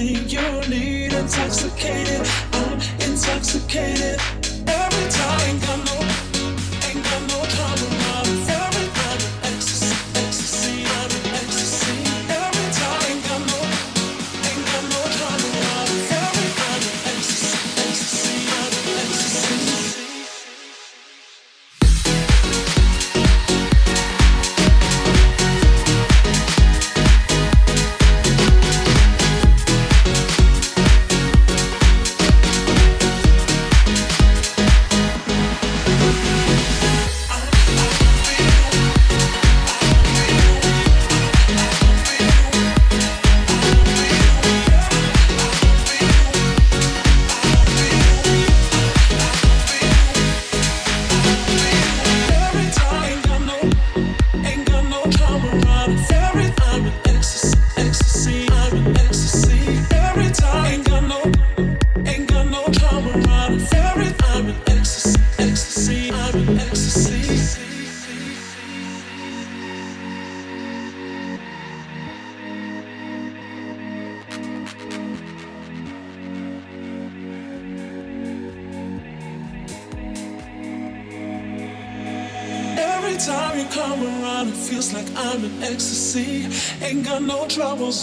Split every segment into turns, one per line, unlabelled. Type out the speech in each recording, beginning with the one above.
something you
need. Intoxicated, I'm intoxicated. Every time I'm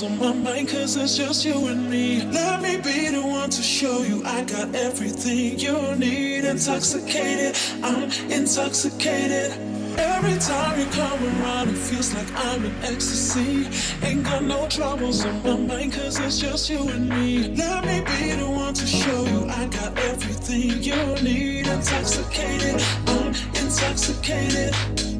what's on my mind, cause it's just you and me. Let me be the one to show you I got everything you need. Intoxicated, I'm intoxicated. Every time you come around, it feels like I'm in ecstasy. Ain't got no troubles on my mind, cause it's just you and me. Let me be the one to show you I got everything you need. Intoxicated, I'm intoxicated.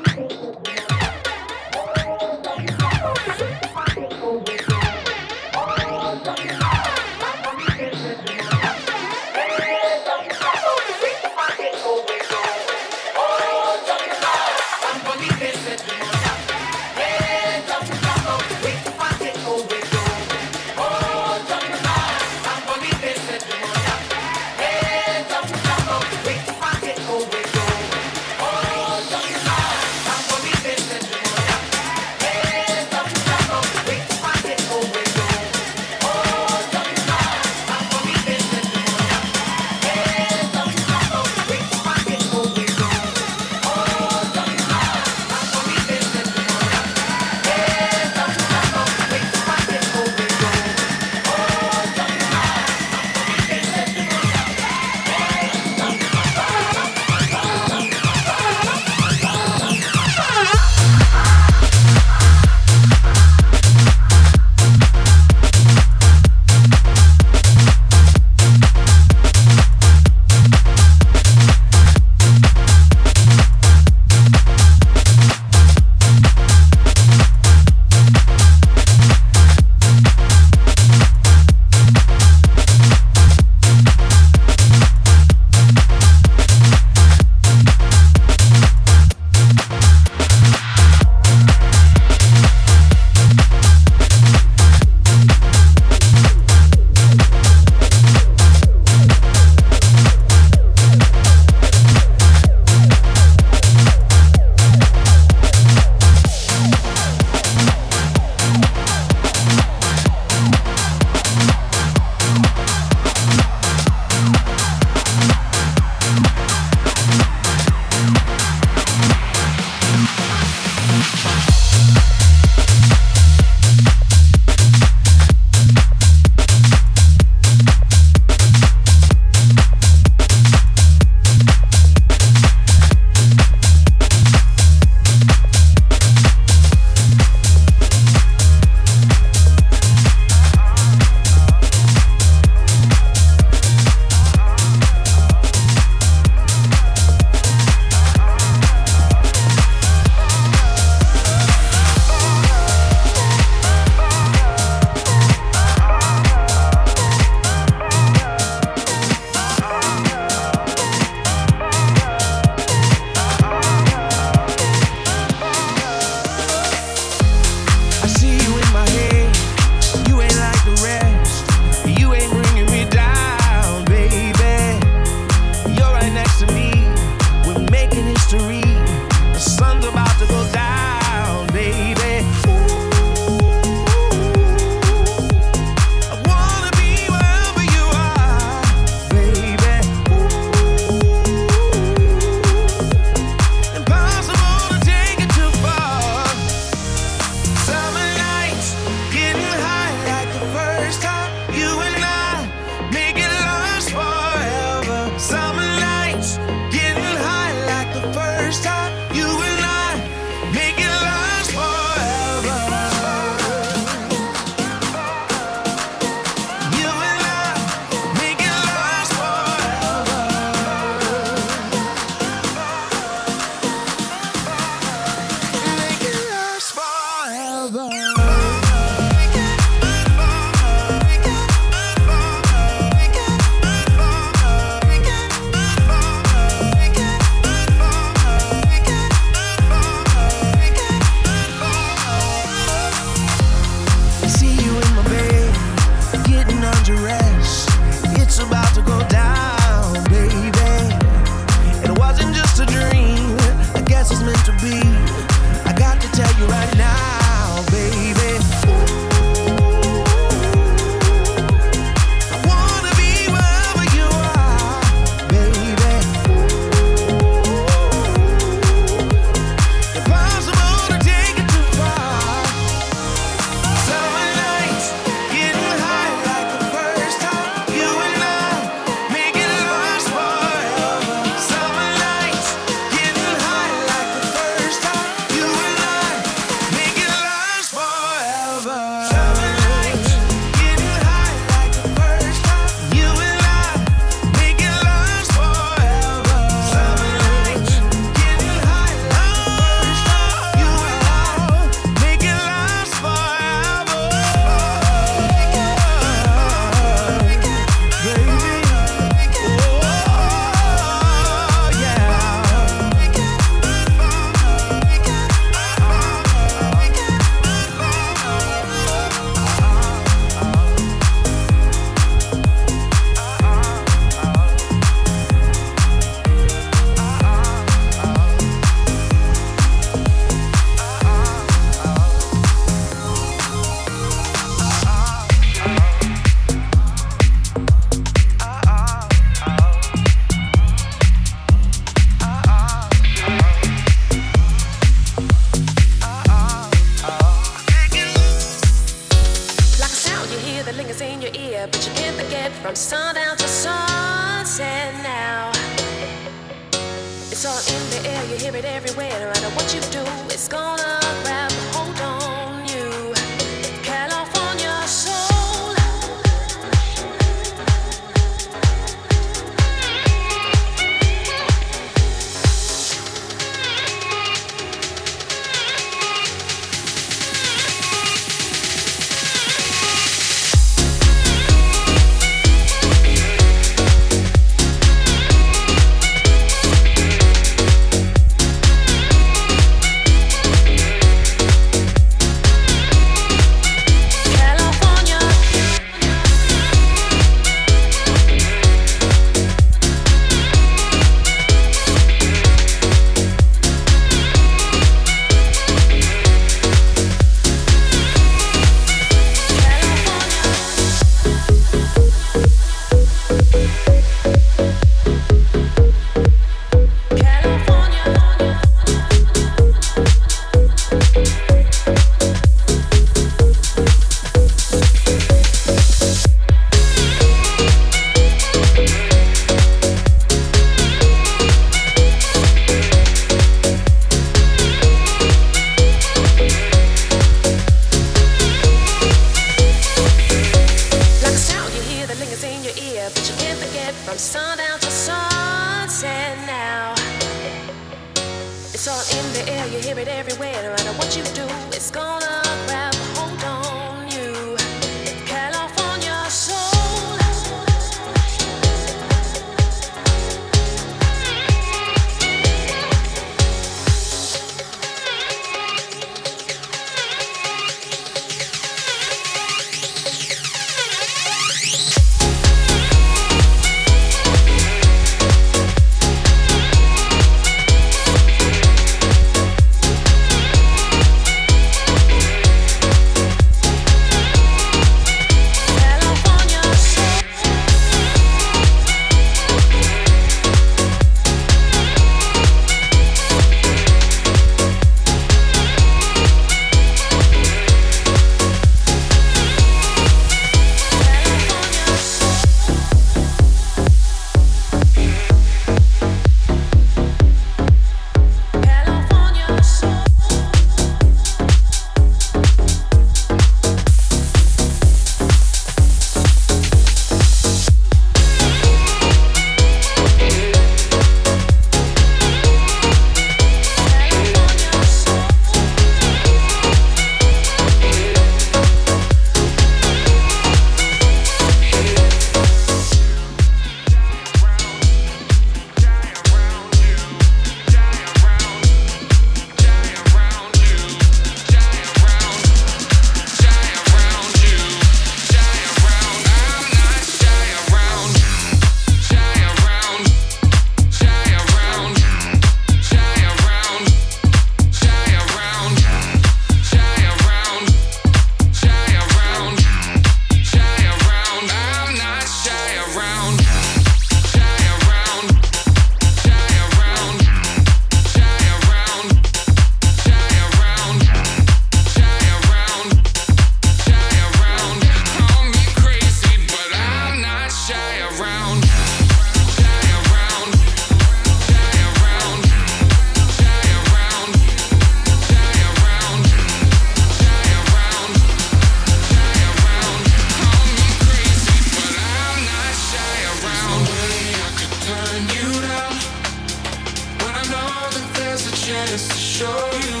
chance to show you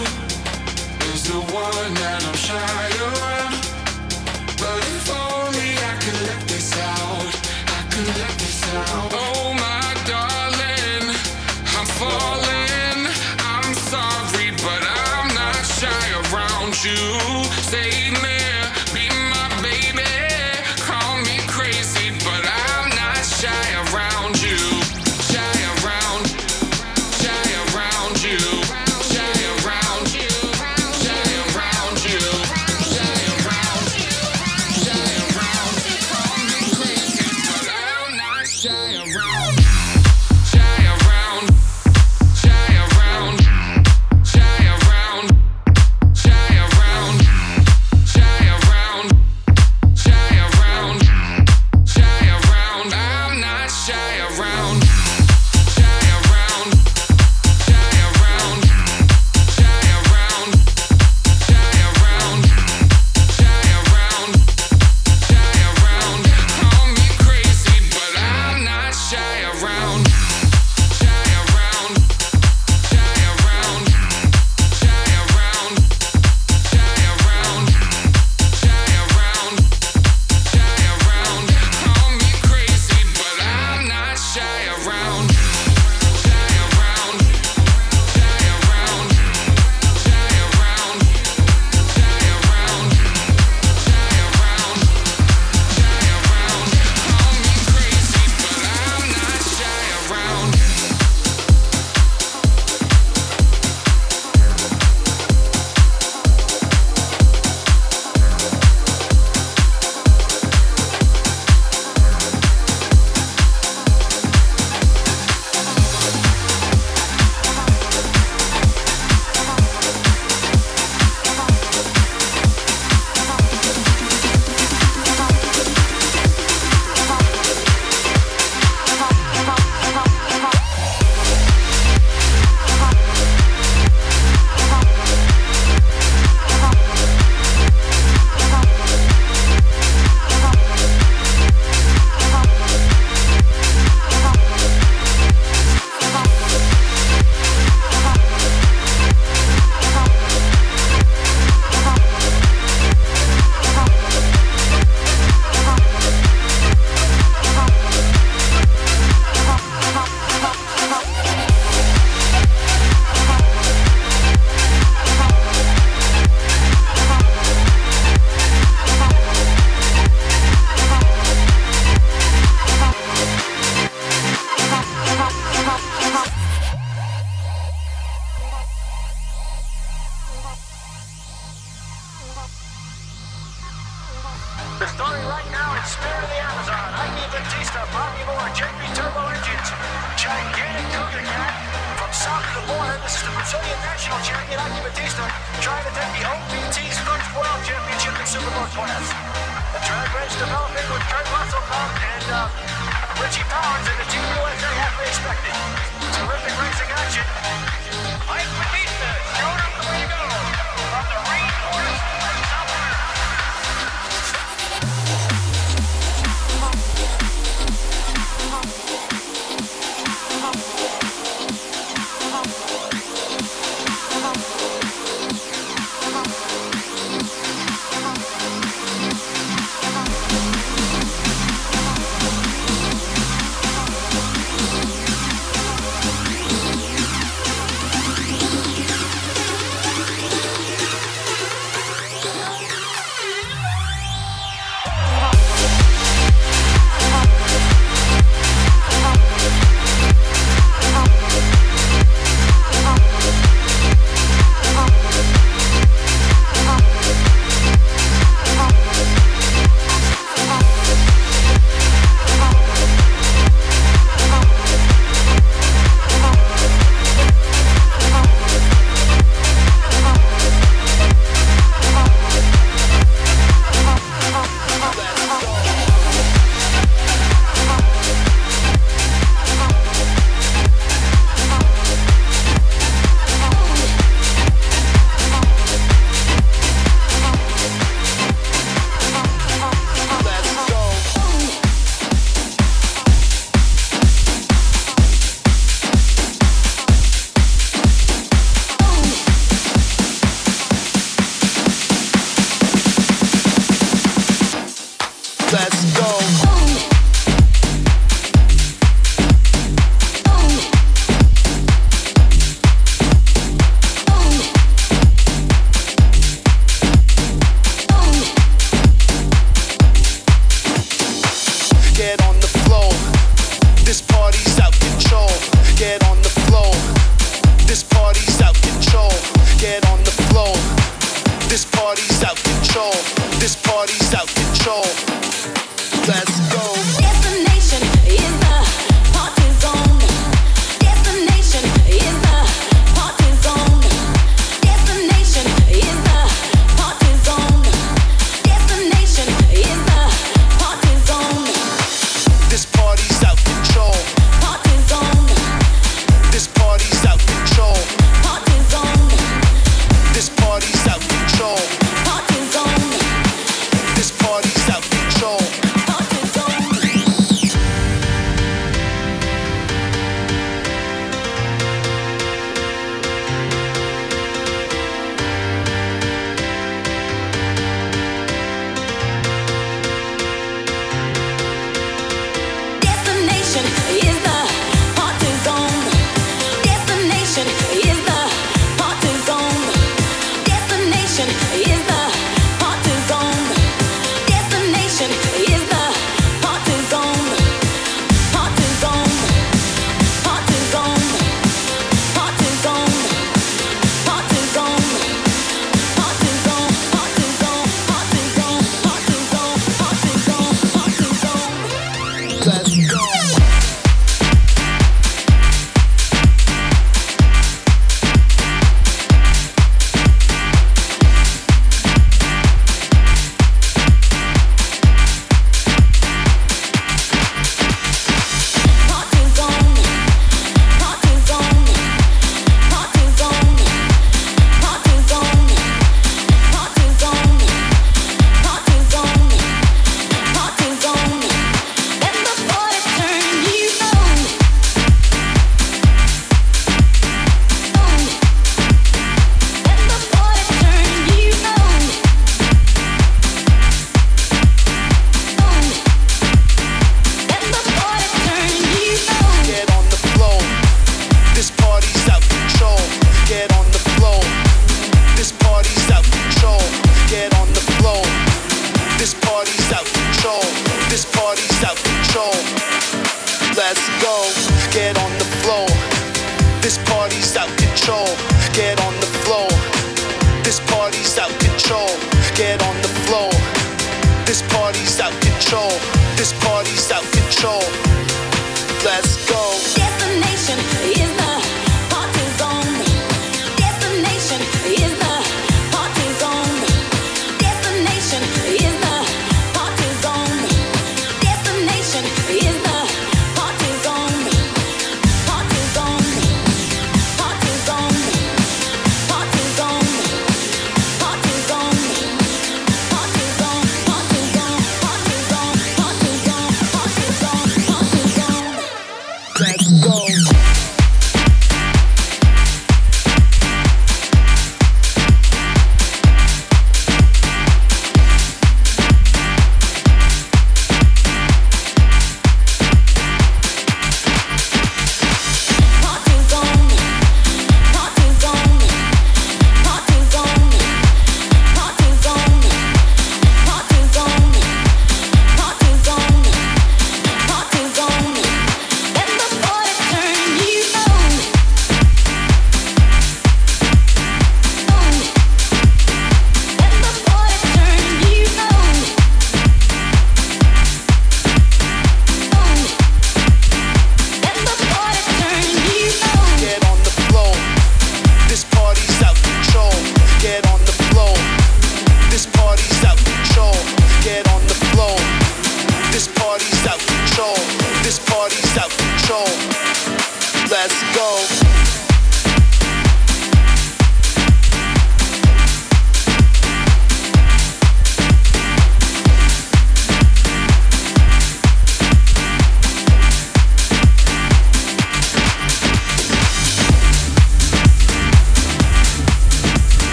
is the one that I'm shy around.